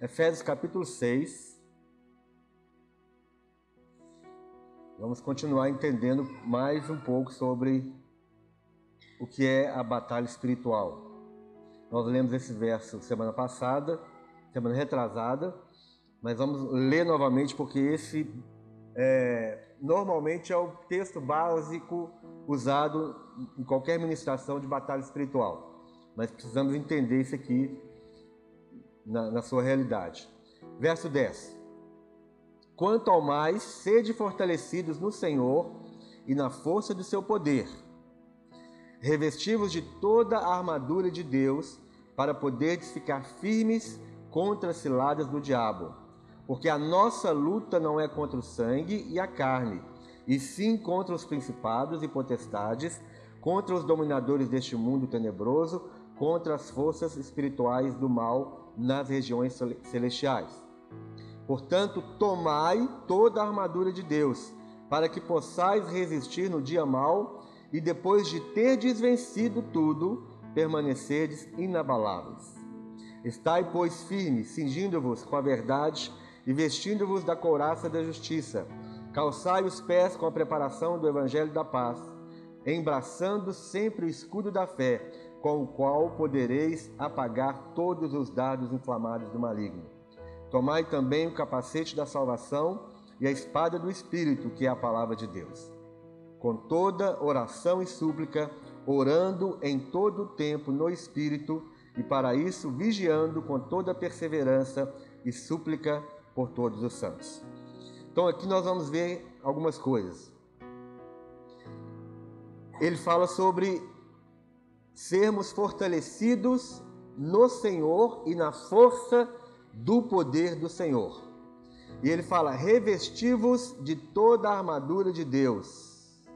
Efésios capítulo 6. Vamos continuar entendendo mais um pouco sobre o que é a batalha espiritual. Nós lemos esse verso semana passada, semana retrasada, mas vamos ler novamente porque esse é, normalmente é o texto básico usado em qualquer ministração de batalha espiritual. Mas precisamos entender isso aqui na, na sua realidade. Verso 10. Quanto ao mais, sede fortalecidos no Senhor e na força do seu poder, revestivos de toda a armadura de Deus, para poderes ficar firmes contra as ciladas do diabo. Porque a nossa luta não é contra o sangue e a carne, e sim contra os principados e potestades, contra os dominadores deste mundo tenebroso, contra as forças espirituais do mal nas regiões celestiais. Portanto, tomai toda a armadura de Deus, para que possais resistir no dia mau e depois de terdes vencido tudo, permanecerdes inabaláveis. Estai, pois, firmes, cingindo-vos com a verdade e vestindo-vos da couraça da justiça. Calçai os pés com a preparação do evangelho da paz, embraçando sempre o escudo da fé, com o qual podereis apagar todos os dardos inflamados do maligno. Tomai também o capacete da salvação e a espada do Espírito, que é a palavra de Deus. Com toda oração e súplica, orando em todo o tempo no Espírito, e para isso vigiando com toda perseverança e súplica por todos os santos. Então aqui nós vamos ver algumas coisas. Ele fala sobre sermos fortalecidos no Senhor e na força do poder do Senhor. E ele fala: revestivos de toda a armadura de Deus.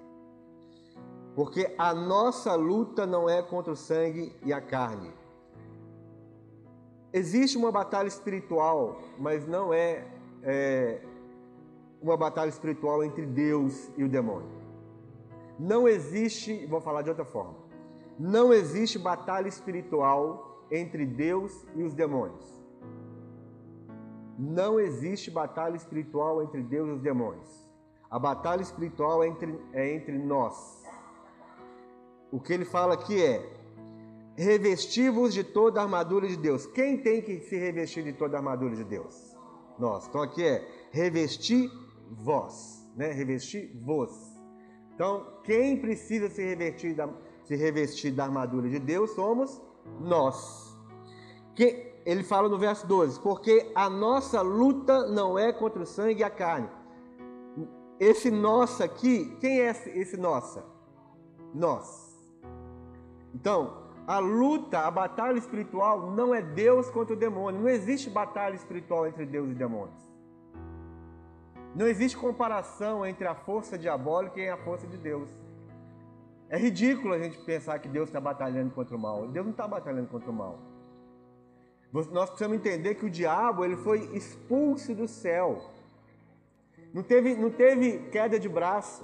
Porque a nossa luta não é contra o sangue e a carne. Existe uma batalha espiritual, mas não é, é uma batalha espiritual entre Deus e o demônio. Não existe, vou falar de outra forma. Não existe batalha espiritual entre Deus e os demônios. Não existe batalha espiritual entre Deus e os demônios. A batalha espiritual é entre, é entre nós. O que ele fala aqui é: revestivos de toda a armadura de Deus. Quem tem que se revestir de toda a armadura de Deus? Nós. Então aqui é revestir vós, né? Revestir vos. Então, quem precisa se revestir da, se revestir da armadura de Deus somos nós. Que ele fala no verso 12: Porque a nossa luta não é contra o sangue e a carne. Esse nossa aqui, quem é esse nossa? Nós. Então, a luta, a batalha espiritual não é Deus contra o demônio. Não existe batalha espiritual entre Deus e demônios. Não existe comparação entre a força diabólica e a força de Deus. É ridículo a gente pensar que Deus está batalhando contra o mal. Deus não está batalhando contra o mal. Nós precisamos entender que o diabo ele foi expulso do céu. Não teve, não teve queda de braço.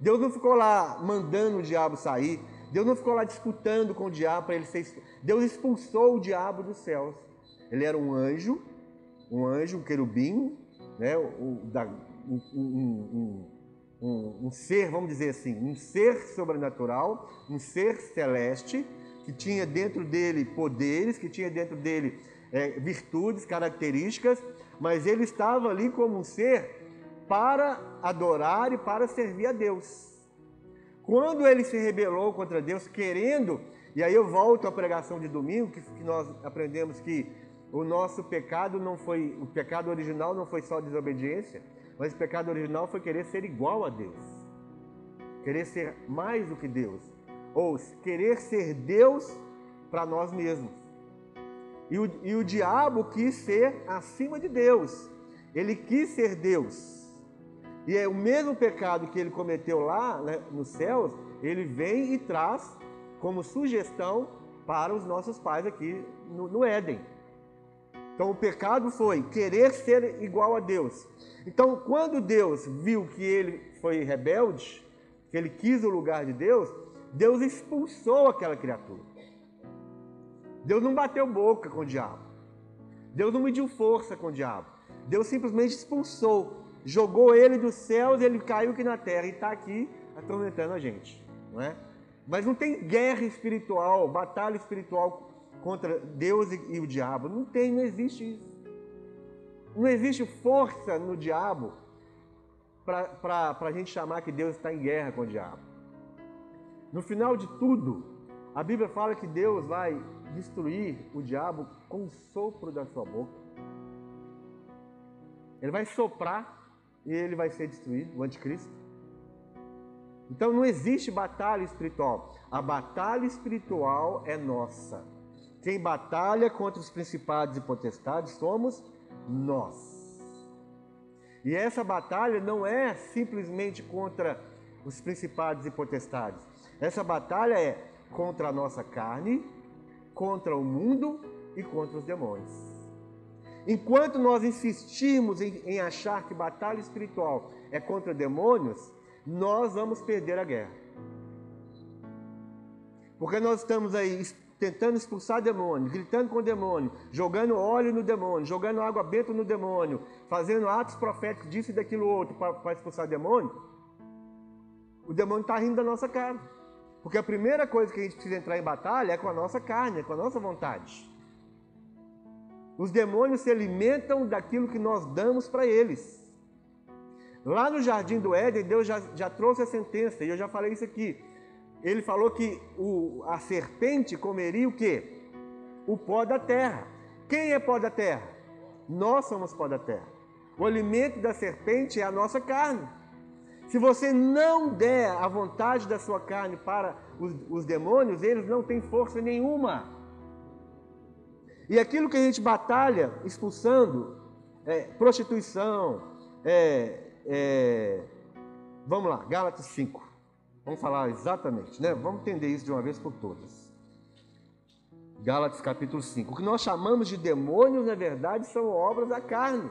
Deus não ficou lá mandando o diabo sair. Deus não ficou lá disputando com o diabo para ele ser. Deus expulsou o diabo dos céus. Ele era um anjo, um anjo, um querubim, né? O, da, um, um, um, um, ser, vamos dizer assim, um ser sobrenatural, um ser celeste, que tinha dentro dele poderes, que tinha dentro dele é, virtudes, características, mas ele estava ali como um ser para adorar e para servir a Deus. Quando ele se rebelou contra Deus, querendo, e aí eu volto à pregação de domingo, que, que nós aprendemos que o nosso pecado não foi, o pecado original não foi só desobediência, mas o pecado original foi querer ser igual a Deus. Querer ser mais do que Deus. Ou querer ser Deus para nós mesmos. E o, e o diabo quis ser acima de Deus. Ele quis ser Deus. E é o mesmo pecado que ele cometeu lá né, nos céus, ele vem e traz como sugestão para os nossos pais aqui no, no Éden. Então o pecado foi querer ser igual a Deus. Então quando Deus viu que ele foi rebelde, que ele quis o lugar de Deus, Deus expulsou aquela criatura. Deus não bateu boca com o diabo. Deus não mediu força com o diabo. Deus simplesmente expulsou, jogou ele dos céus, ele caiu aqui na terra e está aqui atormentando a gente, não é? Mas não tem guerra espiritual, batalha espiritual contra Deus e, e o diabo. Não tem, não existe isso. Não existe força no diabo para a gente chamar que Deus está em guerra com o diabo. No final de tudo, a Bíblia fala que Deus vai destruir o diabo com o sopro da sua boca. Ele vai soprar e ele vai ser destruído, o anticristo. Então não existe batalha espiritual. A batalha espiritual é nossa. Quem batalha contra os principados e potestades somos nós. E essa batalha não é simplesmente contra os principados e potestades. Essa batalha é contra a nossa carne, contra o mundo e contra os demônios. Enquanto nós insistimos em, em achar que batalha espiritual é contra demônios, nós vamos perder a guerra. Porque nós estamos aí tentando expulsar demônio, gritando com o demônio, jogando óleo no demônio, jogando água benta no demônio, fazendo atos proféticos disso e daquilo outro para expulsar demônio, o demônio está rindo da nossa cara. Porque a primeira coisa que a gente precisa entrar em batalha é com a nossa carne, é com a nossa vontade. Os demônios se alimentam daquilo que nós damos para eles. Lá no jardim do Éden, Deus já, já trouxe a sentença, e eu já falei isso aqui ele falou que o, a serpente comeria o quê? O pó da terra. Quem é pó da terra? Nós somos pó da terra. O alimento da serpente é a nossa carne. Se você não der a vontade da sua carne para os, os demônios, eles não têm força nenhuma. E aquilo que a gente batalha expulsando, é, prostituição, é, é, vamos lá, Gálatas 5. Vamos falar exatamente, né? Vamos entender isso de uma vez por todas. Gálatas capítulo 5. O que nós chamamos de demônios, na verdade, são obras da carne.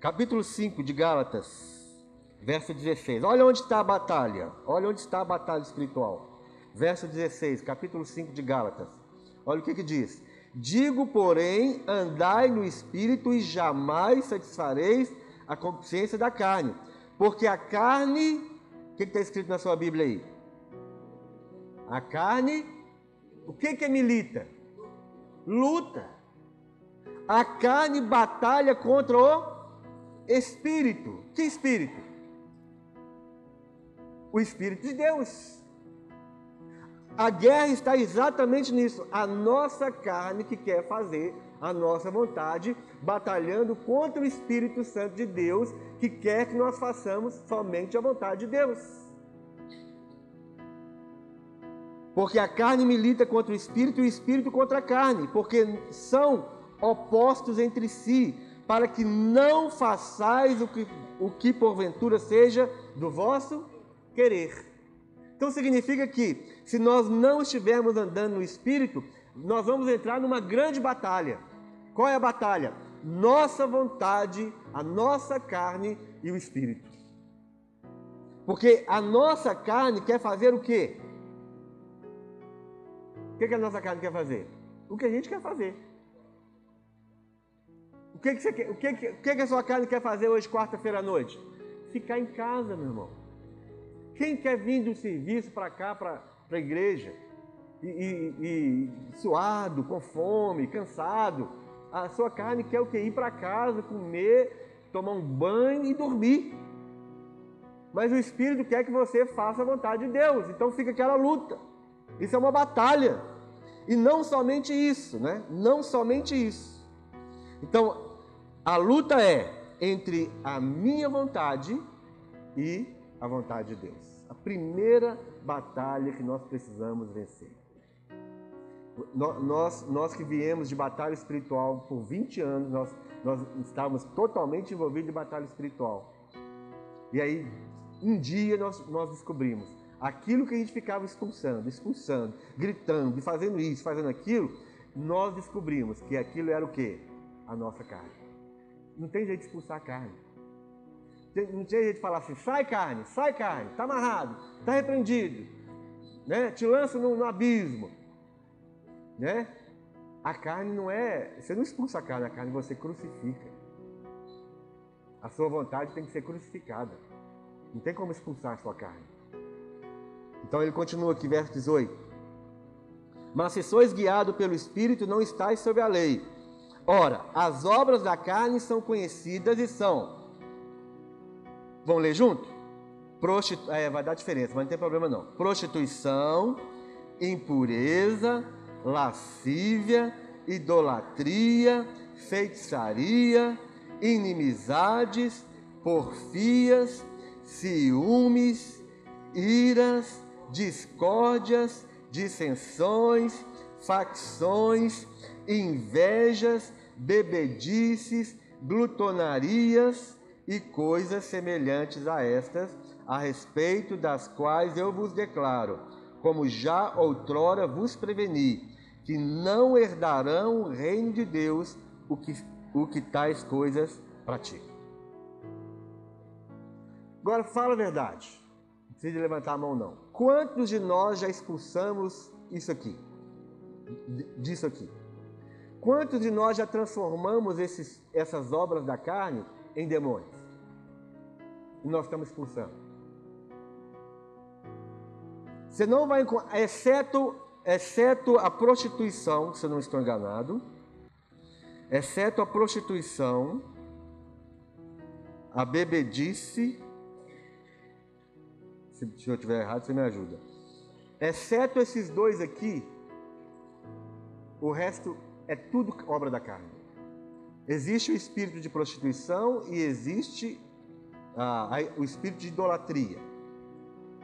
Capítulo 5 de Gálatas, verso 16. Olha onde está a batalha. Olha onde está a batalha espiritual. Verso 16, capítulo 5 de Gálatas. Olha o que, que diz. Digo, porém, andai no espírito e jamais satisfareis a consciência da carne. Porque a carne, o que está escrito na sua Bíblia aí? A carne, o que, que é milita? Luta. A carne batalha contra o espírito. Que espírito? O espírito de Deus. A guerra está exatamente nisso. A nossa carne que quer fazer a nossa vontade, batalhando contra o Espírito Santo de Deus, que quer que nós façamos somente a vontade de Deus. Porque a carne milita contra o espírito e o espírito contra a carne, porque são opostos entre si, para que não façais o que, o que porventura seja do vosso querer. Então significa que, se nós não estivermos andando no espírito, nós vamos entrar numa grande batalha. Qual é a batalha? Nossa vontade, a nossa carne e o espírito. Porque a nossa carne quer fazer o quê? O que, a nossa carne quer fazer? O que a gente quer fazer. O que, que, você quer, o que, que, o que a sua carne quer fazer hoje, quarta-feira à noite? Ficar em casa, meu irmão. Quem quer vir do serviço para cá, para a igreja, e, e, e suado, com fome, cansado, a sua carne quer o que? Ir para casa, comer, tomar um banho e dormir. Mas o Espírito quer que você faça a vontade de Deus. Então fica aquela luta. Isso é uma batalha. E não somente isso, né? Não somente isso. Então, a luta é entre a minha vontade e a vontade de Deus. A primeira batalha que nós precisamos vencer. Nós, nós que viemos de batalha espiritual por 20 anos, nós, nós estávamos totalmente envolvidos em batalha espiritual. E aí, um dia nós, nós descobrimos aquilo que a gente ficava expulsando, expulsando, gritando, fazendo isso, fazendo aquilo, nós descobrimos que aquilo era o que? A nossa carne. Não tem jeito de expulsar a carne. Não tem jeito de falar assim, sai carne, sai carne, está amarrado, está repreendido, né? te lança no, no abismo. Né? A carne não é. Você não expulsa a carne, a carne você crucifica. A sua vontade tem que ser crucificada. Não tem como expulsar a sua carne. Então ele continua aqui, verso 18. Mas se sois guiado pelo Espírito, não estáis sob a lei. Ora, as obras da carne são conhecidas e são. Vamos ler junto? Prostitu... É, vai dar diferença, mas não tem problema não. Prostituição, impureza, lascívia, idolatria, feitiçaria, inimizades, porfias, ciúmes, iras, discórdias, dissensões, facções, invejas, bebedices, glutonarias e coisas semelhantes a estas, a respeito das quais eu vos declaro, como já outrora vos preveni, que não herdarão o reino de Deus o que, o que tais coisas praticam. Agora fala a verdade. Não precisa levantar a mão, não. Quantos de nós já expulsamos isso aqui? Disso aqui. Quantos de nós já transformamos esses, essas obras da carne em demônios? E nós estamos expulsando. Você não vai encontrar, exceto, exceto a prostituição, se eu não estou enganado, exceto a prostituição, a bebedice se, eu estiver errado, você me ajuda. Exceto esses dois aqui, o resto é tudo obra da carne. Existe o espírito de prostituição e existe ah, o espírito de idolatria.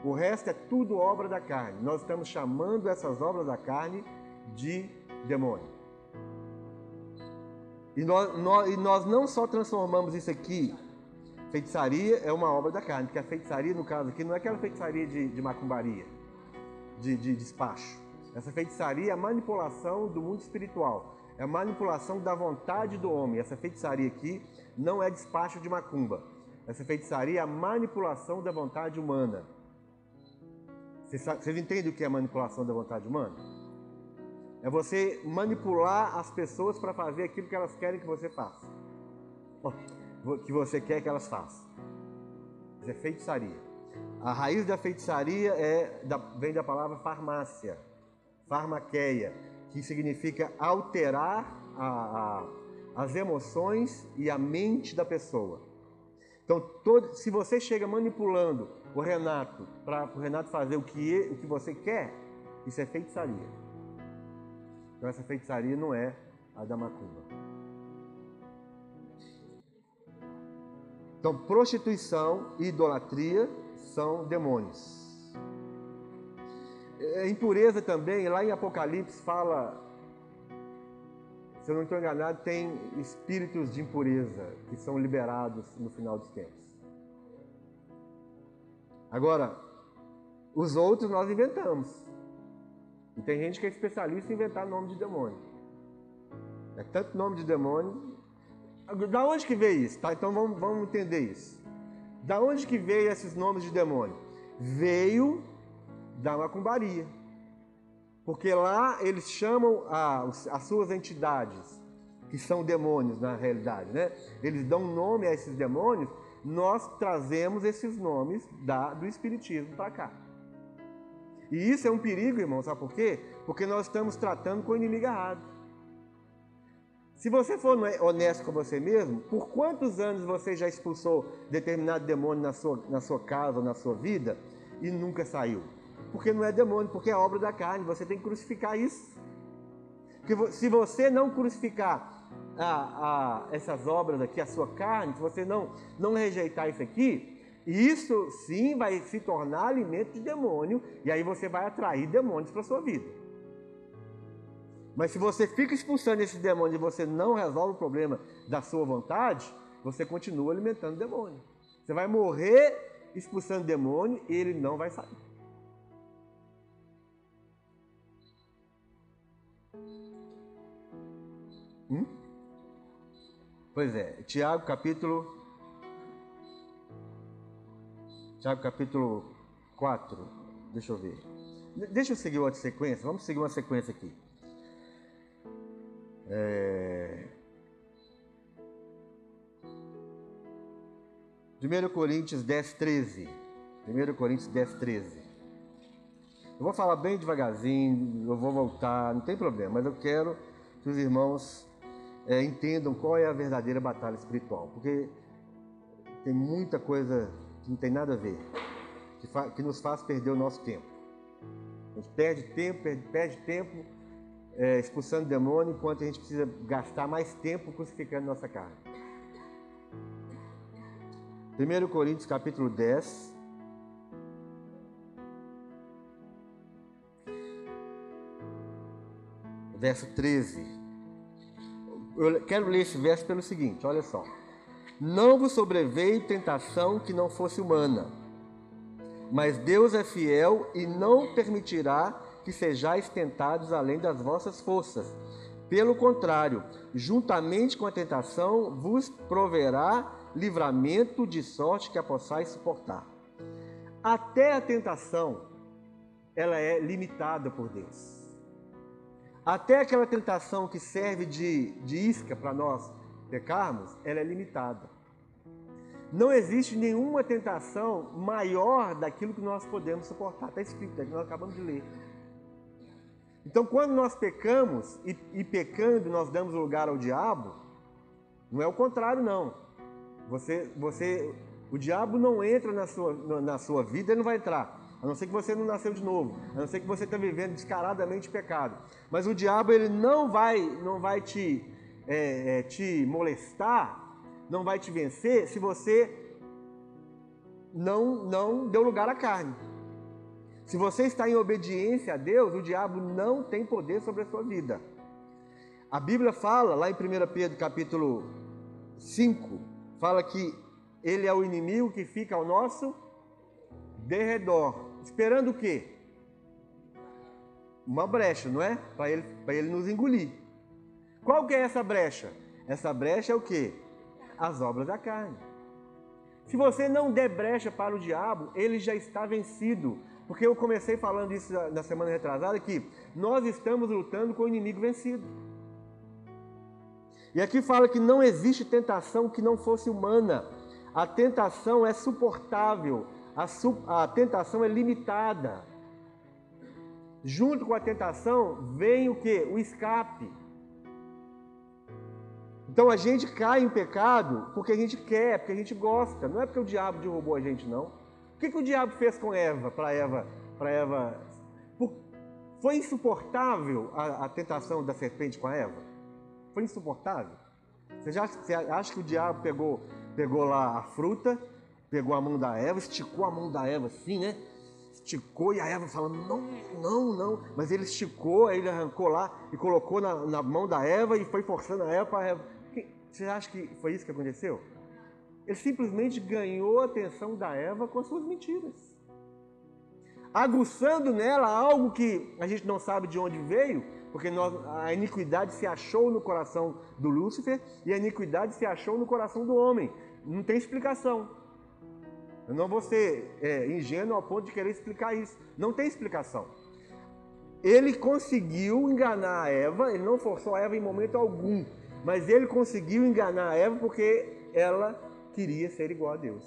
O resto é tudo obra da carne. Nós estamos chamando essas obras da carne de demônio. E nós, nós, e nós não só transformamos isso aqui Feitiçaria é uma obra da carne, porque a feitiçaria, no caso aqui, não é aquela feitiçaria de, de macumbaria, de, de despacho. Essa feitiçaria é a manipulação do mundo espiritual, é a manipulação da vontade do homem. Essa feitiçaria aqui não é despacho de macumba. Essa feitiçaria é a manipulação da vontade humana. Vocês, vocês entendem o que é manipulação da vontade humana? É você manipular as pessoas para fazer aquilo que elas querem que você faça que você quer que elas façam. Isso é feitiçaria. A raiz da feitiçaria é, vem da palavra farmácia, farmaqueia, que significa alterar a, a, as emoções e a mente da pessoa. Então, todo, se você chega manipulando o Renato para o Renato fazer o que, o que você quer, isso é feitiçaria. Então, essa feitiçaria não é a da macumba. Então, prostituição e idolatria são demônios. É, impureza também, lá em Apocalipse fala, se eu não estou enganado, tem espíritos de impureza que são liberados no final dos tempos. Agora, os outros nós inventamos. E tem gente que é especialista em inventar nome de demônio. É tanto nome de demônio da onde que veio isso? Tá? Então vamos, vamos entender isso. Da onde que veio esses nomes de demônio? Veio da macumbaria. Porque lá eles chamam a, as suas entidades, que são demônios na realidade, né? Eles dão nome a esses demônios, nós trazemos esses nomes da, do Espiritismo para cá. E isso é um perigo, irmão, sabe por quê? Porque nós estamos tratando com o inimigo errado. Se você for honesto com você mesmo, por quantos anos você já expulsou determinado demônio na sua, na sua casa, na sua vida, e nunca saiu? Porque não é demônio, porque é obra da carne, você tem que crucificar isso. Porque se você não crucificar a, a, essas obras aqui, a sua carne, se você não, não rejeitar isso aqui, isso sim vai se tornar alimento de demônio, e aí você vai atrair demônios para a sua vida. Mas se você fica expulsando esse demônio e você não resolve o problema da sua vontade, você continua alimentando demônio. Você vai morrer expulsando demônio e ele não vai sair. Hum? Pois é, Tiago capítulo. Tiago capítulo 4. Deixa eu ver. Deixa eu seguir outra sequência. Vamos seguir uma sequência aqui. É... 1 Coríntios 10, 13. 1 Coríntios 10, 13. Eu vou falar bem devagarzinho, eu vou voltar, não tem problema, mas eu quero que os irmãos é, entendam qual é a verdadeira batalha espiritual, porque tem muita coisa que não tem nada a ver, que, que nos faz perder o nosso tempo. A gente perde tempo, perde, perde tempo é, expulsando demônio, enquanto a gente precisa gastar mais tempo crucificando nossa carne. 1 Coríntios capítulo 10. Verso 13. Eu quero ler esse verso pelo seguinte, olha só. Não vos sobreveio tentação que não fosse humana, mas Deus é fiel e não permitirá que sejais tentados além das vossas forças. Pelo contrário, juntamente com a tentação, vos proverá livramento de sorte que a possais suportar. Até a tentação, ela é limitada por Deus. Até aquela tentação que serve de, de isca para nós pecarmos, ela é limitada. Não existe nenhuma tentação maior daquilo que nós podemos suportar. Está escrito, é que nós acabamos de ler. Então, quando nós pecamos e, e pecando nós damos lugar ao diabo, não é o contrário, não. Você, você, o diabo não entra na sua, na sua vida, ele não vai entrar. A não ser que você não nasceu de novo, a não ser que você está vivendo descaradamente pecado. Mas o diabo ele não vai, não vai te, é, é, te molestar, não vai te vencer se você não, não deu lugar à carne. Se você está em obediência a Deus, o diabo não tem poder sobre a sua vida. A Bíblia fala, lá em 1 Pedro capítulo 5, fala que ele é o inimigo que fica ao nosso derredor. Esperando o quê? Uma brecha, não é? Para ele, ele nos engolir. Qual que é essa brecha? Essa brecha é o quê? As obras da carne. Se você não der brecha para o diabo, ele já está vencido. Porque eu comecei falando isso na semana retrasada, que nós estamos lutando com o inimigo vencido. E aqui fala que não existe tentação que não fosse humana. A tentação é suportável, a, a tentação é limitada. Junto com a tentação vem o que? O escape. Então a gente cai em pecado porque a gente quer, porque a gente gosta. Não é porque o diabo derrubou a gente, não. O que, que o diabo fez com Eva, para Eva, para Eva? Foi insuportável a, a tentação da serpente com a Eva? Foi insuportável. Você, já, você acha que o diabo pegou, pegou lá a fruta, pegou a mão da Eva, esticou a mão da Eva assim, né? Esticou e a Eva falando, não, não, não. Mas ele esticou, aí ele arrancou lá e colocou na, na mão da Eva e foi forçando a Eva para a Eva. Você acha que foi isso que aconteceu? Ele simplesmente ganhou a atenção da Eva com as suas mentiras. Aguçando nela algo que a gente não sabe de onde veio, porque nós, a iniquidade se achou no coração do Lúcifer e a iniquidade se achou no coração do homem. Não tem explicação. Eu não vou ser é, ingênuo ao ponto de querer explicar isso. Não tem explicação. Ele conseguiu enganar a Eva, ele não forçou a Eva em momento algum, mas ele conseguiu enganar a Eva porque ela queria ser igual a Deus.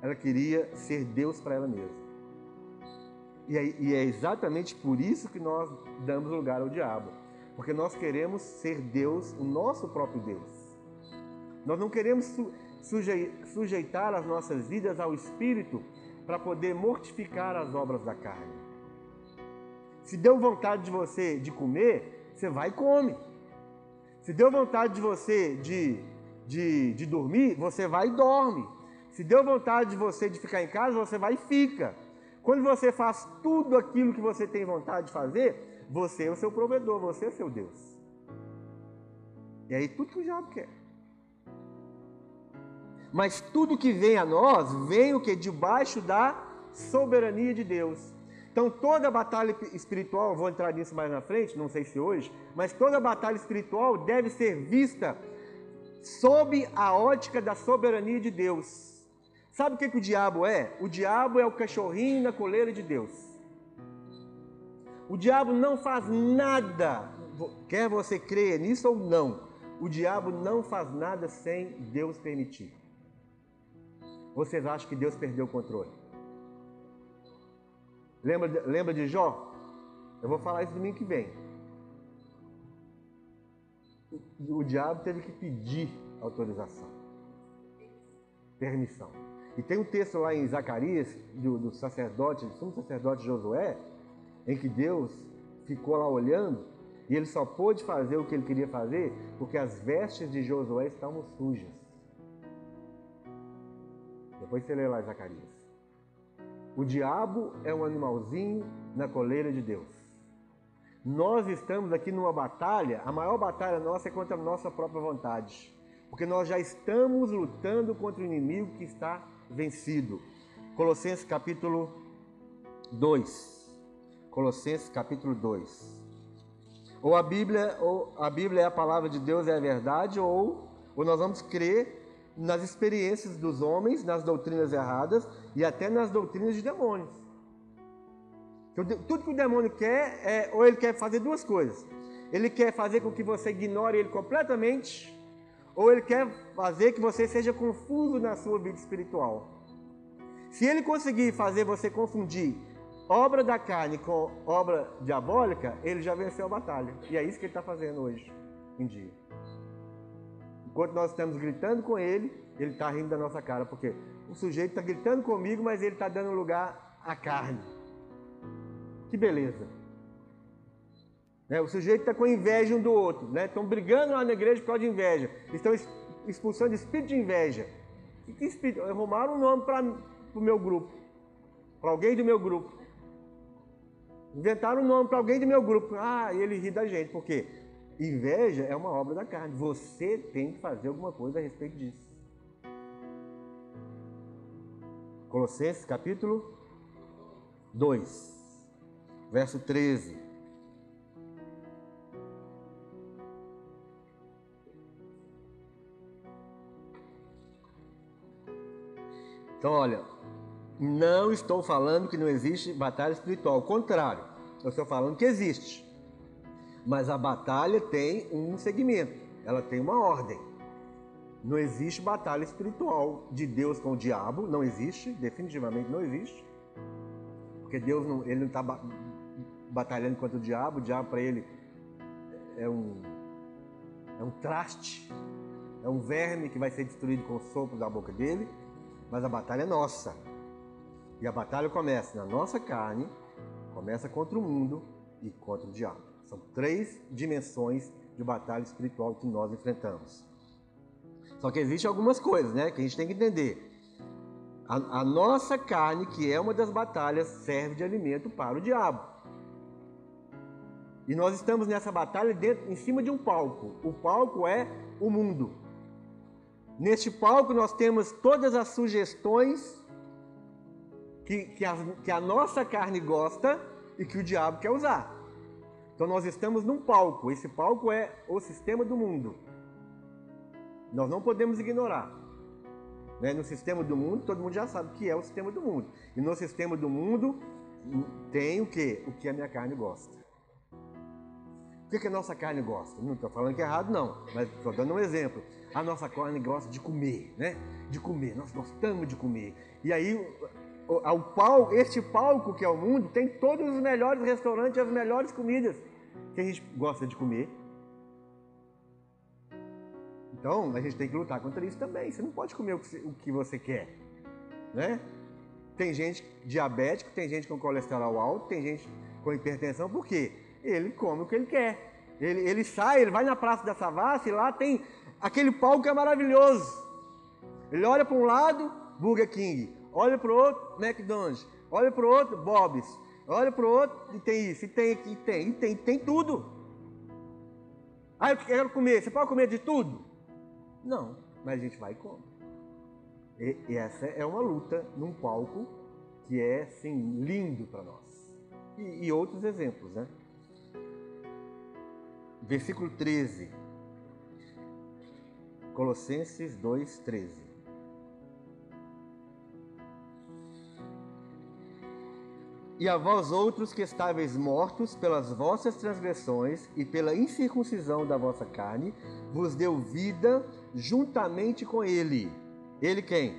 Ela queria ser Deus para ela mesma. E é, exatamente por isso que nós damos lugar ao diabo. Porque nós queremos ser Deus, o nosso próprio Deus. Nós não queremos sujeitar as nossas vidas ao Espírito para poder mortificar as obras da carne. Se deu vontade de você de comer, você vai e come. Se deu vontade de você de, de, de dormir, você vai e dorme. Se deu vontade de você de ficar em casa, você vai e fica. Quando você faz tudo aquilo que você tem vontade de fazer, você é o seu provedor, você é o seu Deus. E aí tudo que o diabo quer. Mas tudo que vem a nós, vem o que? Debaixo da soberania de Deus. Então toda batalha espiritual, vou entrar nisso mais na frente, não sei se hoje, mas toda batalha espiritual deve ser vista sob a ótica da soberania de Deus. Sabe o que, que o diabo é? O diabo é o cachorrinho na coleira de Deus. O diabo não faz nada quer você creia nisso ou não, o diabo não faz nada sem Deus permitir. Vocês acham que Deus perdeu o controle? Lembra, lembra de Jó? Eu vou falar isso domingo que vem. O, o diabo teve que pedir autorização, permissão. E tem um texto lá em Zacarias, do, do sacerdote, do sumo sacerdote Josué, em que Deus ficou lá olhando e ele só pôde fazer o que ele queria fazer porque as vestes de Josué estavam sujas. Depois você lê lá Zacarias. O diabo é um animalzinho na coleira de Deus. Nós estamos aqui numa batalha, a maior batalha nossa é contra a nossa própria vontade. Porque nós já estamos lutando contra o inimigo que está vencido. Colossenses capítulo 2. Colossenses capítulo 2. Ou a Bíblia, ou a Bíblia é a palavra de Deus, é a verdade, ou, ou nós vamos crer nas experiências dos homens, nas doutrinas erradas e até nas doutrinas de demônios. Então, tudo que o demônio quer é, ou ele quer fazer duas coisas. Ele quer fazer com que você ignore ele completamente, ou ele quer fazer que você seja confuso na sua vida espiritual. Se ele conseguir fazer você confundir obra da carne com obra diabólica, ele já venceu a batalha. E é isso que ele está fazendo hoje em dia. Enquanto nós estamos gritando com ele, ele está rindo da nossa cara, porque o sujeito está gritando comigo, mas ele está dando lugar à carne. Que beleza. Né? O sujeito está com inveja um do outro, né? estão brigando lá na igreja por causa de inveja, estão expulsando espírito de inveja. E que espírito? Arrumaram um nome para o meu grupo, para alguém do meu grupo. Inventaram um nome para alguém do meu grupo. Ah, ele ri da gente, porque inveja é uma obra da carne. Você tem que fazer alguma coisa a respeito disso. Colossenses capítulo 2, verso 13. Então, olha, não estou falando que não existe batalha espiritual, ao contrário, eu estou falando que existe. Mas a batalha tem um segmento, ela tem uma ordem. Não existe batalha espiritual de Deus com o diabo, não existe, definitivamente não existe. Porque Deus não, ele não está batalhando contra o diabo, o diabo para ele é um, é um traste, é um verme que vai ser destruído com o sopro da boca dele, mas a batalha é nossa. E a batalha começa na nossa carne, começa contra o mundo e contra o diabo. São três dimensões de batalha espiritual que nós enfrentamos. Só que existem algumas coisas, né, que a gente tem que entender. A, a, nossa carne, que é uma das batalhas, serve de alimento para o diabo. E nós estamos nessa batalha dentro, em cima de um palco. O palco é o mundo. Neste palco nós temos todas as sugestões que, que, a, que a nossa carne gosta e que o diabo quer usar. Então nós estamos num palco. Esse palco é o sistema do mundo. Nós não podemos ignorar. Né? No sistema do mundo, todo mundo já sabe que é o sistema do mundo. E no sistema do mundo tem o que? O que a minha carne gosta. O que, que a nossa carne gosta? Não estou falando que é errado, não, mas estou dando um exemplo. A nossa carne gosta de comer, né? De comer, nós gostamos de comer. E aí, o palco, este palco que é o mundo, tem todos os melhores restaurantes, as melhores comidas que a gente gosta de comer. Então, a gente tem que lutar contra isso também. Você não pode comer o que você quer, né? Tem gente diabético, tem gente com colesterol alto, tem gente com hipertensão, por quê? Ele come o que ele quer. Ele, ele sai, ele vai na Praça da Savassi lá tem aquele palco que é maravilhoso. Ele olha para um lado, Burger King. Olha para o outro, McDonald's. Olha para o outro, Bob's. Olha para o outro, e tem isso, e tem e tem, e tem, tem tudo. Ah, eu quero comer. Você pode comer de tudo? Não, mas a gente vai e come. E, e essa é uma luta num palco que é, assim, lindo para nós. E, e outros exemplos, né? Versículo 13. Colossenses 2, 13. E a vós outros que estáveis mortos pelas vossas transgressões e pela incircuncisão da vossa carne, vos deu vida juntamente com ele. Ele quem?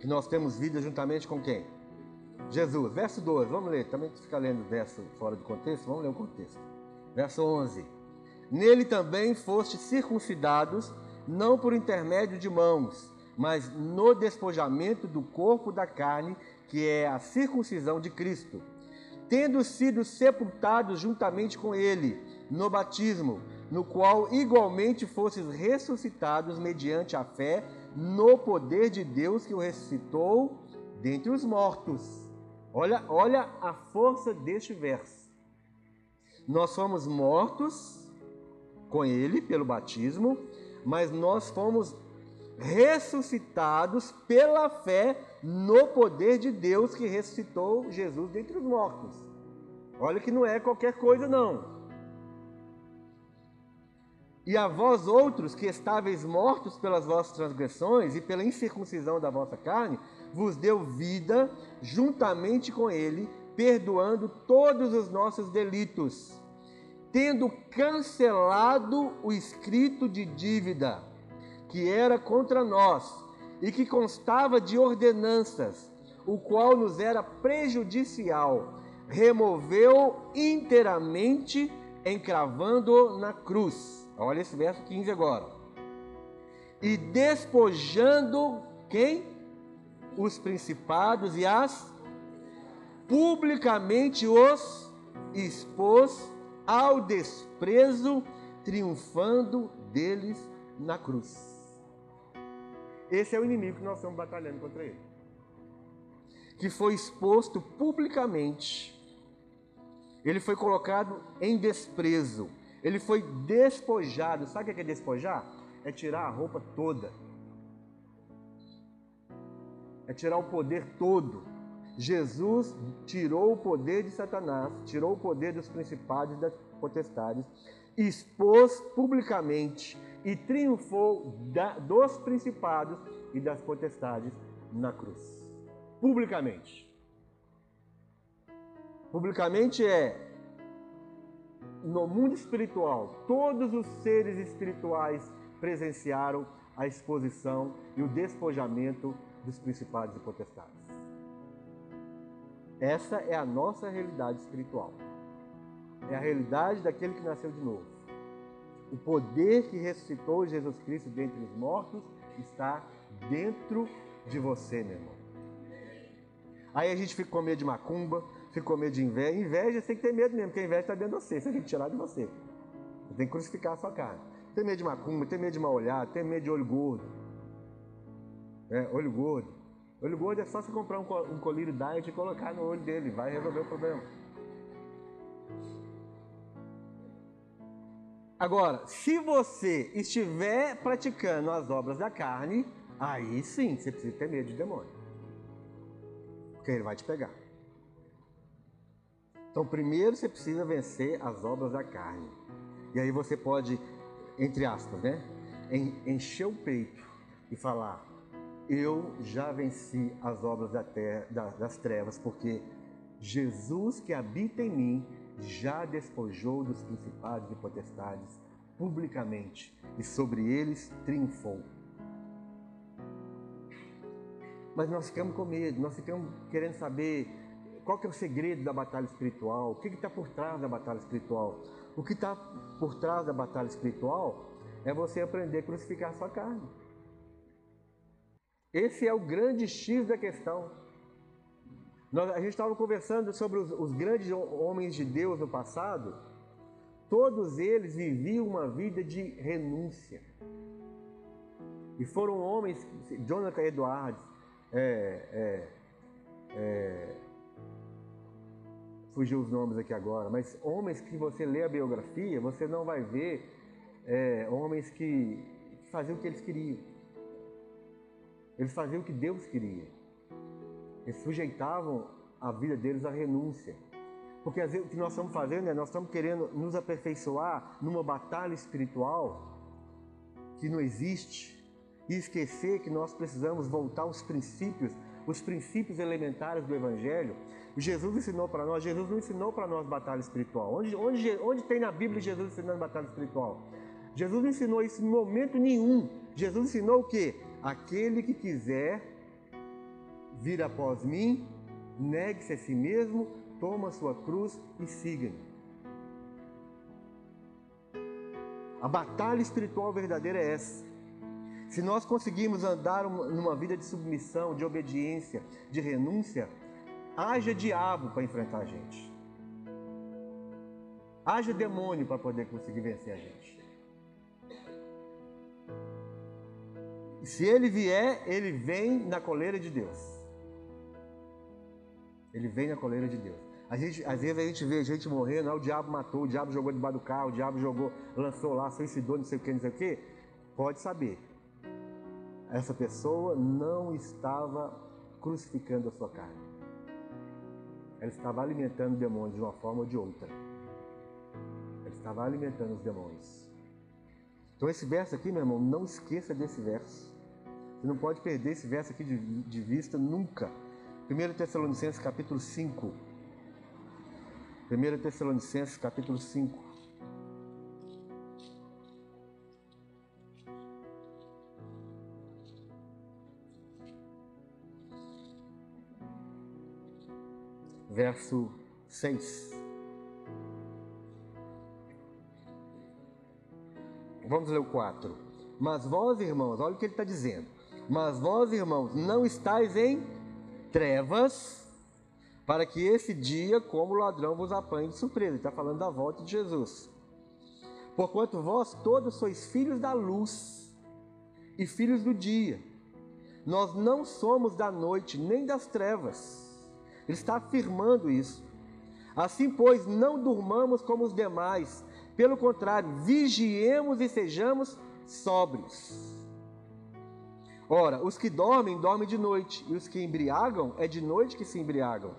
Que nós temos vida juntamente com quem? Jesus. Verso 12, vamos ler. Também fica lendo verso fora de contexto, vamos ler o contexto. Verso 11. Nele também fostes circuncidados, não por intermédio de mãos, mas no despojamento do corpo da carne, que é a circuncisão de Cristo, tendo sido sepultados juntamente com ele no batismo, no qual igualmente fostes ressuscitados mediante a fé no poder de Deus que o ressuscitou dentre os mortos. Olha, olha a força deste verso. Nós fomos mortos com ele pelo batismo, mas nós fomos ressuscitados pela fé no poder de Deus que ressuscitou Jesus dentre os mortos. Olha que não é qualquer coisa, não. E a vós outros que estáveis mortos pelas vossas transgressões e pela incircuncisão da vossa carne, vos deu vida juntamente com ele, perdoando todos os nossos delitos, tendo cancelado o escrito de dívida que era contra nós e que constava de ordenanças, o qual nos era prejudicial, removeu inteiramente, encravando-o na cruz. Olha esse verso 15 agora. E despojando quem? Os principados e as publicamente os expôs ao desprezo, triunfando deles na cruz. Esse é o inimigo que nós estamos batalhando contra ele. Que foi exposto publicamente. Ele foi colocado em desprezo. Ele foi despojado. Sabe o que é despojar? É tirar a roupa toda. É tirar o poder todo. Jesus tirou o poder de Satanás, tirou o poder dos principados e das potestades, expôs publicamente e triunfou da, dos principados e das potestades na cruz. Publicamente. Publicamente é no mundo espiritual, todos os seres espirituais presenciaram a exposição e o despojamento dos principados e potestades. Essa é a nossa realidade espiritual. É a realidade daquele que nasceu de novo. O poder que ressuscitou Jesus Cristo dentre os mortos está dentro de você, meu irmão. Aí a gente fica com medo de macumba, fica com medo de inveja. Inveja você tem que ter medo mesmo, porque a inveja está dentro de você, você tem que tirar de você. Você tem que crucificar a sua carne. Tem medo de macumba, tem medo de mal olhado, tem medo de olho gordo. É, olho gordo. Olho gordo é só você comprar um colírio diet e colocar no olho dele, vai resolver o problema. Agora, se você estiver praticando as obras da carne, aí sim você precisa ter medo de demônio. Porque ele vai te pegar. Então, primeiro você precisa vencer as obras da carne. E aí você pode, entre aspas, né? Encher o peito e falar: Eu já venci as obras da terra, das trevas, porque Jesus que habita em mim já despojou dos principados e potestades publicamente e sobre eles triunfou. Mas nós ficamos com medo, nós ficamos querendo saber qual que é o segredo da batalha espiritual, o que está por trás da batalha espiritual. O que está por trás da batalha espiritual é você aprender a crucificar a sua carne. Esse é o grande X da questão. Nós, a gente estava conversando sobre os, os grandes homens de Deus no passado. Todos eles viviam uma vida de renúncia. E foram homens, Jonathan Edwards, é, é, é, fugiu os nomes aqui agora, mas homens que você lê a biografia, você não vai ver é, homens que faziam o que eles queriam. Eles faziam o que Deus queria. Eles sujeitavam a vida deles à renúncia. Porque às vezes o que nós estamos fazendo é nós estamos querendo nos aperfeiçoar numa batalha espiritual que não existe. e esquecer que nós precisamos voltar aos princípios, os princípios elementares do Evangelho. Jesus ensinou para nós, Jesus não ensinou para nós batalha espiritual. Onde, onde, onde tem na Bíblia Jesus ensinando batalha espiritual? Jesus não ensinou isso em momento nenhum. Jesus ensinou o quê? Aquele que quiser vir após mim, negue-se a si mesmo, toma a sua cruz e siga-me. A batalha espiritual verdadeira é essa. Se nós conseguirmos andar numa vida de submissão, de obediência, de renúncia, haja diabo para enfrentar a gente. Haja demônio para poder conseguir vencer a gente. E se ele vier, ele vem na coleira de Deus. Ele vem na coleira de Deus. A gente, às vezes a gente vê gente morrendo, ah, o diabo matou, o diabo jogou debaixo do carro, o diabo jogou, lançou lá, suicidou, não sei o que, não sei o que. Pode saber essa pessoa não estava crucificando a sua carne. Ela estava alimentando demônios de uma forma ou de outra. Ela estava alimentando os demônios. Então esse verso aqui, meu irmão, não esqueça desse verso. Você não pode perder esse verso aqui de, de vista nunca. 1 Tessalonicenses capítulo 5. 1 Tessalonicenses capítulo 5. verso 6. Vamos ler o 4. Mas vós, irmãos, olha o que ele está dizendo. Mas vós, irmãos, não estáis em trevas, para que esse dia, como ladrão, vos apanhe de surpresa. Ele está falando da volta de Jesus. Porquanto vós todos sois filhos da luz e filhos do dia. Nós não somos da noite nem das trevas. Ele está afirmando isso. Assim, pois, não durmamos como os demais, pelo contrário, vigiemos e sejamos sóbrios. Ora, os que dormem, dormem de noite, e os que embriagam, é de noite que se embriagam.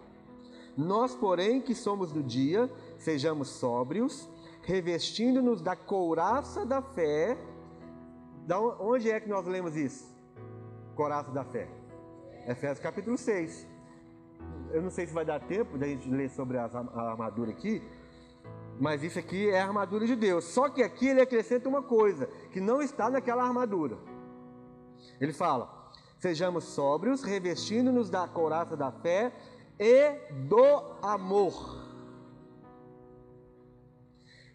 Nós, porém, que somos do dia, sejamos sóbrios, revestindo-nos da couraça da fé. Da onde é que nós lemos isso? Couraça da fé. Efésios capítulo 6 eu não sei se vai dar tempo da gente ler sobre a armadura aqui, mas isso aqui é a armadura de Deus. Só que aqui ele acrescenta uma coisa que não está naquela armadura. Ele fala: sejamos sóbrios, revestindo-nos da couraça da fé e do amor.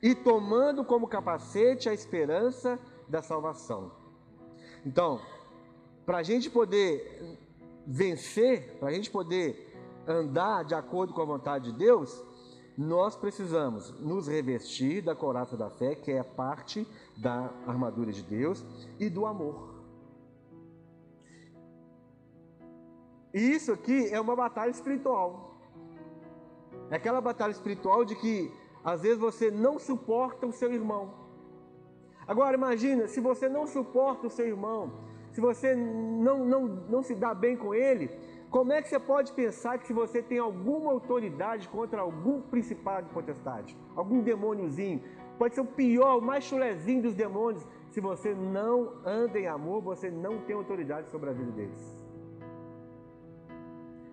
E tomando como capacete a esperança da salvação. Então, para a gente poder vencer, para a gente poder andar de acordo com a vontade de Deus, nós precisamos nos revestir da coraça da fé, que é parte da armadura de Deus, e do amor. E isso aqui é uma batalha espiritual. É aquela batalha espiritual de que às vezes você não suporta o seu irmão. Agora imagina, se você não suporta o seu irmão, se você não, não, não se dá bem com ele, como é que você pode pensar que se você tem alguma autoridade contra algum principado de potestade, algum demôniozinho, pode ser o pior, o mais chulezinho dos demônios, se você não anda em amor, você não tem autoridade sobre a vida deles.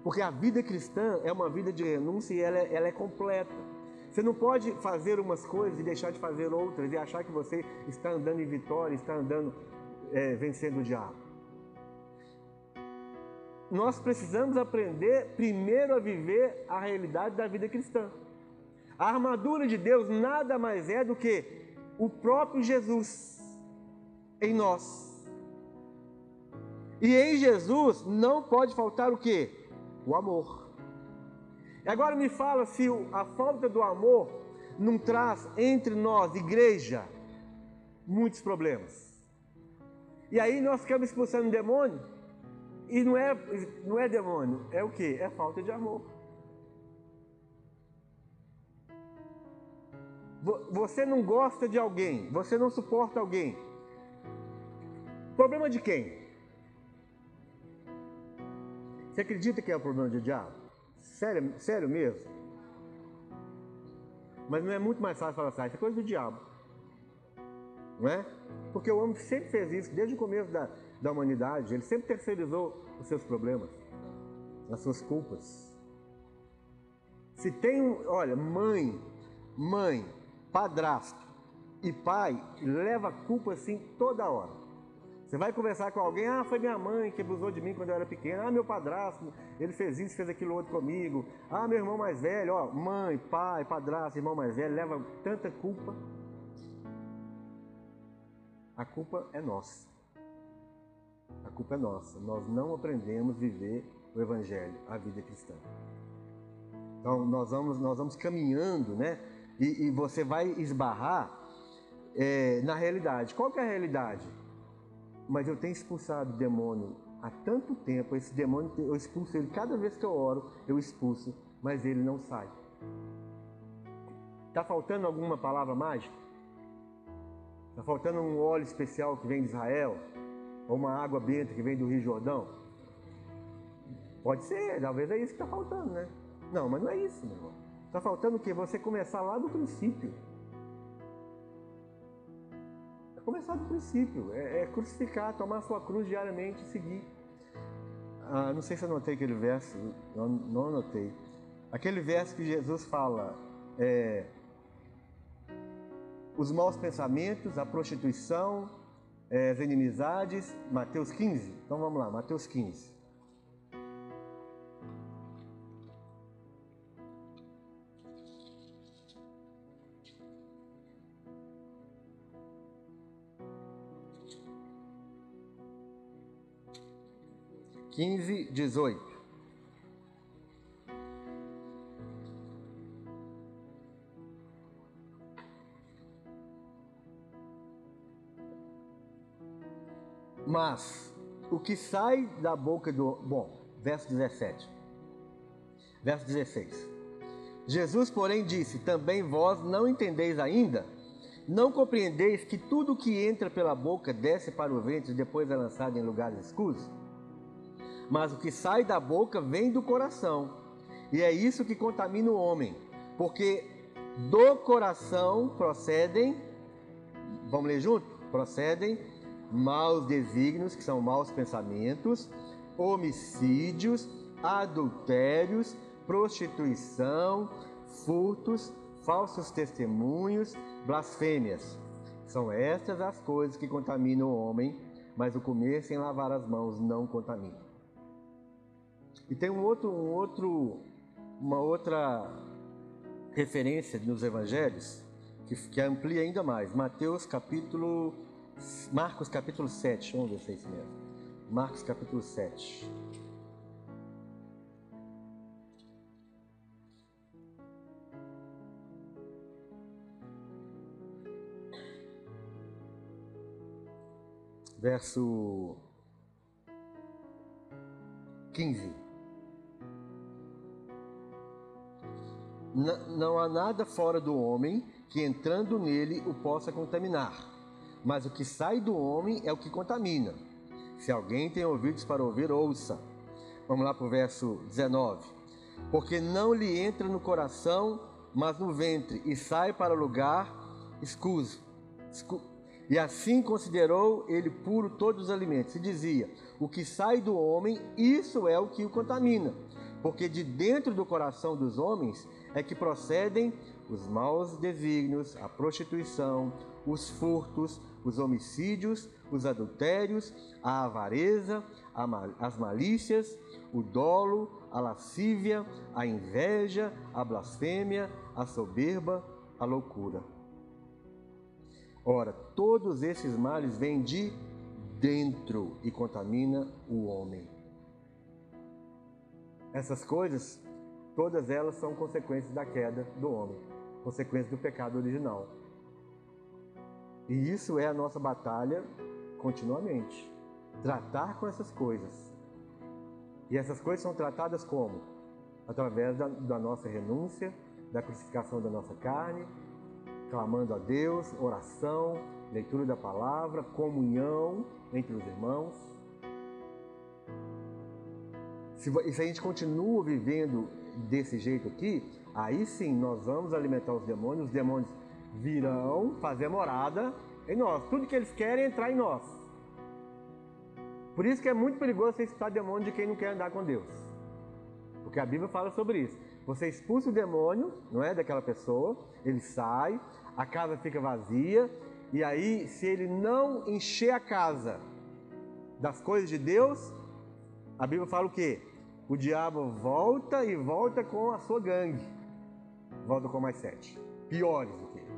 Porque a vida cristã é uma vida de renúncia e ela é, ela é completa. Você não pode fazer umas coisas e deixar de fazer outras e achar que você está andando em vitória, está andando é, vencendo o diabo nós precisamos aprender primeiro a viver a realidade da vida cristã. A armadura de Deus nada mais é do que o próprio Jesus em nós. E em Jesus não pode faltar o que? O amor. E agora me fala se a falta do amor não traz entre nós, igreja, muitos problemas. E aí nós ficamos expulsando o demônio e não é, não é demônio, é o que? É falta de amor. Você não gosta de alguém, você não suporta alguém. Problema de quem? Você acredita que é o problema de diabo? Sério, sério mesmo? Mas não é muito mais fácil falar assim, ah, isso é coisa do diabo. Não é? Porque o homem sempre fez isso, desde o começo da, da humanidade. Ele sempre terceirizou os seus problemas, as suas culpas. Se tem olha, mãe, mãe, padrasto e pai, leva a culpa assim toda hora. Você vai conversar com alguém, ah, foi minha mãe que abusou de mim quando eu era pequeno, ah, meu padrasto, ele fez isso, fez aquilo outro comigo, ah, meu irmão mais velho, ó, mãe, pai, padrasto, irmão mais velho, leva tanta culpa. A culpa é nossa. A culpa é nossa. Nós não aprendemos a viver o Evangelho, a vida cristã. Então, nós vamos, nós vamos caminhando, né? E, e você vai esbarrar é, na realidade. Qual que é a realidade? Mas eu tenho expulsado demônio há tanto tempo, esse demônio, eu expulso ele cada vez que eu oro, eu expulso, mas ele não sai. Está faltando alguma palavra mágica? Está faltando um óleo especial que vem de Israel? Ou uma água benta que vem do Rio Jordão? Pode ser, talvez é isso que está faltando, né? Não, mas não é isso, meu irmão. Está faltando o quê? Você começar lá do princípio. É começar do princípio, é, é crucificar, tomar sua cruz diariamente e seguir. Ah, não sei se anotei aquele verso, não, não anotei. Aquele verso que Jesus fala, é, os maus pensamentos, a prostituição, é, as inimizades, Mateus 15. Então vamos lá, Mateus 15. 15, 18. Mas o que sai da boca do. Bom, verso 17. Verso 16. Jesus, porém, disse: Também vós não entendeis ainda? Não compreendeis que tudo que entra pela boca desce para o ventre e depois é lançado em lugares escuros? Mas o que sai da boca vem do coração. E é isso que contamina o homem, porque do coração procedem, vamos ler junto? Procedem maus desígnios, que são maus pensamentos, homicídios, adultérios, prostituição, furtos, falsos testemunhos, blasfêmias. São estas as coisas que contaminam o homem, mas o comer sem lavar as mãos não contamina. E tem um outro, um outro, uma outra referência nos evangelhos que, que amplia ainda mais. Mateus capítulo. Marcos capítulo 7. Vamos ver se é isso mesmo. Marcos capítulo 7. Verso 15. Não há nada fora do homem que entrando nele o possa contaminar, mas o que sai do homem é o que contamina. Se alguém tem ouvidos para ouvir, ouça. Vamos lá para o verso 19. Porque não lhe entra no coração, mas no ventre, e sai para o lugar escuso. E assim considerou ele puro todos os alimentos. E dizia: O que sai do homem, isso é o que o contamina. Porque de dentro do coração dos homens é que procedem os maus desígnios, a prostituição, os furtos, os homicídios, os adultérios, a avareza, as malícias, o dolo, a lascívia, a inveja, a blasfêmia, a soberba, a loucura. Ora, todos esses males vêm de dentro e contamina o homem. Essas coisas Todas elas são consequências da queda do homem, consequências do pecado original. E isso é a nossa batalha continuamente. Tratar com essas coisas. E essas coisas são tratadas como? Através da, da nossa renúncia, da crucificação da nossa carne, clamando a Deus, oração, leitura da palavra, comunhão entre os irmãos. Se, se a gente continua vivendo desse jeito aqui, aí sim nós vamos alimentar os demônios, os demônios virão fazer morada Em nós. Tudo que eles querem é entrar em nós. Por isso que é muito perigoso você expulsar demônio de quem não quer andar com Deus. Porque a Bíblia fala sobre isso. Você expulsa o demônio, não é, daquela pessoa, ele sai, a casa fica vazia, e aí, se ele não encher a casa das coisas de Deus, a Bíblia fala o quê? O diabo volta e volta com a sua gangue. Volta com mais sete. Piores do que ele.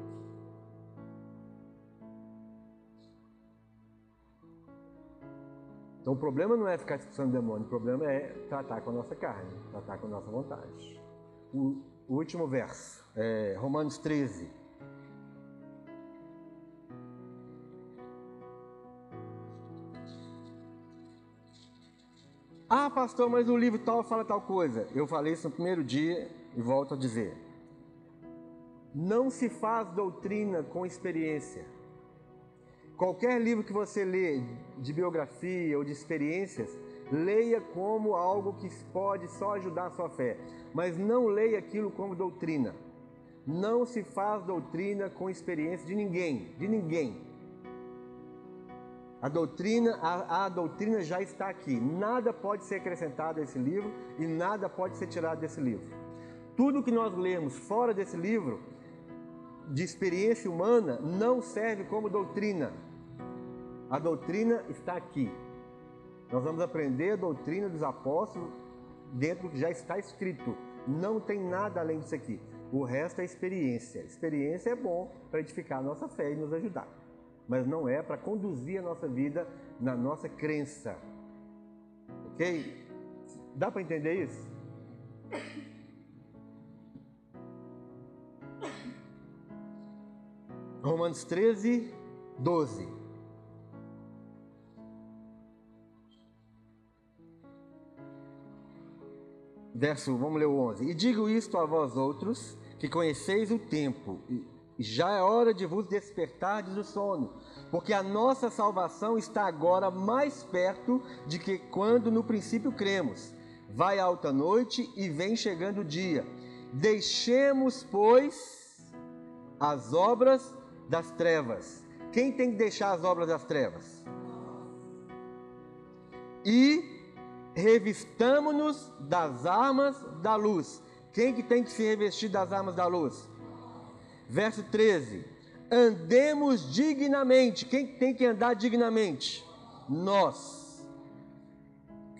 Então o problema não é ficar expulsando demônio, o problema é tratar com a nossa carne, tratar com a nossa vontade. O, último verso, é Romanos 13. Ah, pastor, mas o livro tal fala tal coisa. Eu falei isso no primeiro dia e volto a dizer. Não se faz doutrina com experiência. Qualquer livro que você lê de biografia ou de experiências, leia como algo que pode só ajudar a sua fé, mas não leia aquilo como doutrina. Não se faz doutrina com experiência de ninguém, de ninguém. A doutrina, a, a, doutrina já está aqui. Nada pode ser acrescentado a esse livro e nada pode ser tirado desse livro. Tudo que nós lemos fora desse livro, de experiência humana, não serve como doutrina. A doutrina está aqui. Nós vamos aprender a doutrina dos apóstolos dentro do que já está escrito. Não tem nada além disso aqui. O resto é experiência. Experiência é bom para edificar a nossa fé e nos ajudar mas não é para conduzir a nossa vida na nossa crença. Ok? Dá para entender isso? Romanos 13, 12. Verso, vamos ler o 11. E digo isto a vós outros, que conheceis o tempo, já é hora de vos despertar do sono, porque a nossa salvação está agora mais perto de que quando no princípio cremos. Vai alta noite e vem chegando o dia. Deixemos, pois, as obras das trevas. Quem tem que deixar as obras das trevas? E revistamos-nos das armas da luz. Quem que tem que se revestir das armas da luz? Verso 13: Andemos dignamente. Quem tem que andar dignamente? Nós.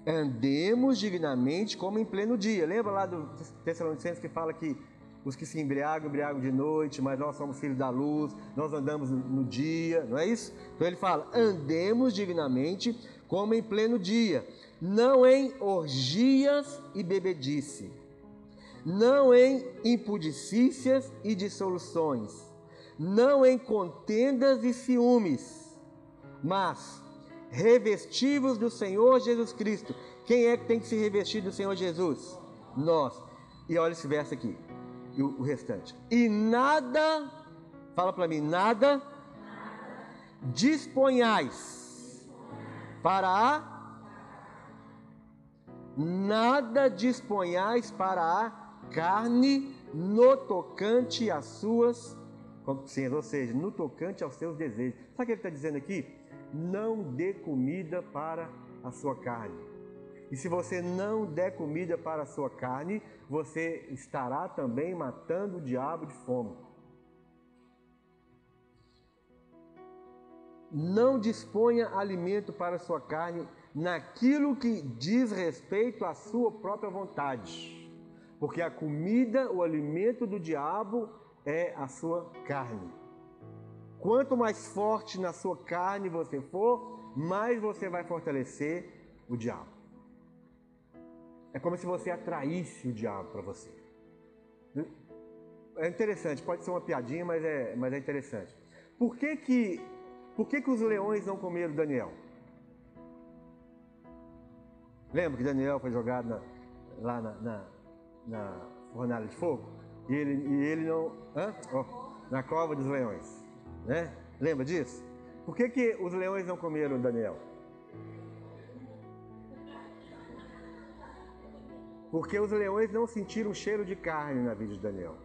Andemos dignamente como em pleno dia. Lembra lá do Tessalonicenses que fala que os que se embriagam, embriagam de noite, mas nós somos filhos da luz, nós andamos no dia, não é isso? Então ele fala: andemos dignamente como em pleno dia, não em orgias e bebedice não em impudicícias e dissoluções, não em contendas e ciúmes, mas revestivos do Senhor Jesus Cristo. Quem é que tem que se revestir do Senhor Jesus? Nós. E olha esse verso aqui, e o, restante. E nada, fala para mim, nada, nada disponhais para a nada disponhais para a carne no tocante às suas ou seja, no tocante aos seus desejos. Sabe o que ele está dizendo aqui? Não dê comida para a sua carne. E se você não der comida para a sua carne, você estará também matando o diabo de fome. Não disponha alimento para a sua carne naquilo que diz respeito à sua própria vontade porque a comida, o alimento do diabo é a sua carne. Quanto mais forte na sua carne você for, mais você vai fortalecer o diabo. É como se você atraísse o diabo para você. É interessante, pode ser uma piadinha, mas é, mas é interessante. Por que que, por que que os leões não comeram Daniel? Lembra que Daniel foi jogado na, lá na, na, na fornalha de fogo e ele, e ele não. Oh, na cova dos leões. Né? Lembra disso? Por que, que os leões não comeram Daniel? Porque os leões não sentiram cheiro de carne na vida de Daniel.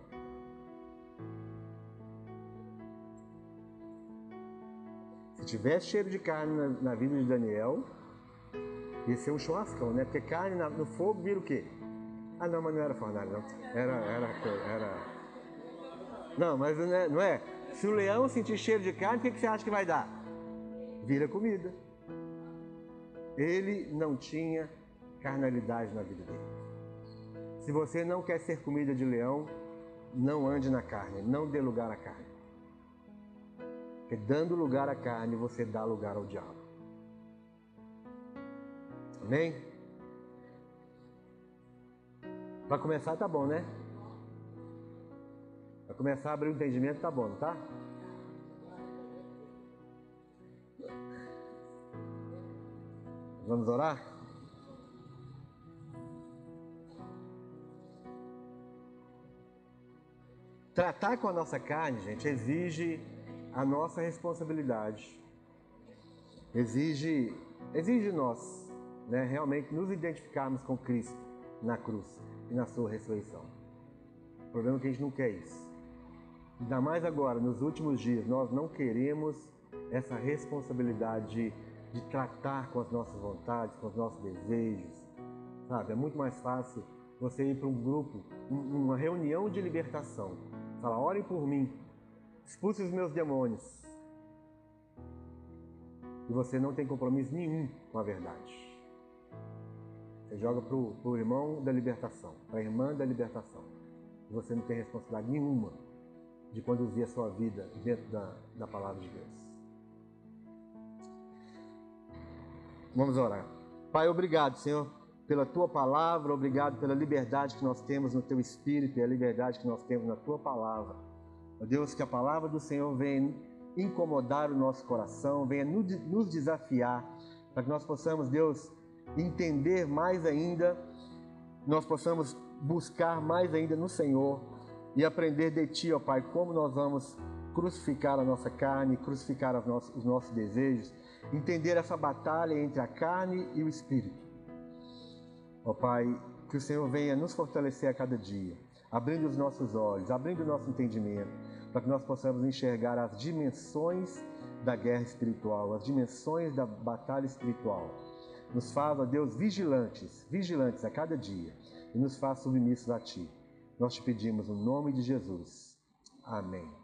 tivesse cheiro de carne na, na vida de Daniel, ia ser um churrascão, né? Porque carne na, no fogo vira o quê? Ah, não, mas não era fornalha, não. Era, era, era. Não, mas não é, não é. Se o leão sentir cheiro de carne, o que, que você acha que vai dar? Vira comida. Ele não tinha carnalidade na vida dele. Se você não quer ser comida de leão, não ande na carne, não dê lugar à carne. Porque dando lugar à carne, você dá lugar ao diabo. Amém? Para começar, tá bom, né? Para começar a abrir o entendimento, tá bom, tá? Vamos orar? Tratar com a nossa carne, gente, exige a nossa responsabilidade. Exige, exige nós, né, realmente nos identificarmos com Cristo na cruz e na sua ressurreição. O problema é que a gente não quer isso. Ainda mais agora, nos últimos dias, nós não queremos essa responsabilidade de, tratar com as nossas vontades, com os nossos desejos. Sabe? É muito mais fácil você ir para um grupo, uma reunião de libertação. Falar, orem por mim, expulse os meus demônios. E você não tem compromisso nenhum com a verdade. Você joga para o irmão da libertação, para a irmã da libertação. Você não tem responsabilidade nenhuma de conduzir a sua vida dentro da, da palavra de Deus. Vamos orar. Pai, obrigado, Senhor, pela tua palavra, obrigado pela liberdade que nós temos no teu espírito e a liberdade que nós temos na tua palavra. Ó Deus, que a palavra do Senhor venha incomodar o nosso coração, venha nos desafiar, para que nós possamos, Deus, entender mais ainda, nós possamos buscar mais ainda no Senhor e aprender de Ti, ó Pai, como nós vamos crucificar a nossa carne, crucificar os nossos, os nossos desejos, entender essa batalha entre a carne e o Espírito. Ó Pai, que o Senhor venha nos fortalecer a cada dia, abrindo os nossos olhos, abrindo o nosso entendimento, para que nós possamos enxergar as dimensões da guerra espiritual, as dimensões da batalha espiritual nos faz, ó Deus, vigilantes, vigilantes a cada dia e nos faz submissos a Ti. Nós te pedimos no nome de Jesus. Amém.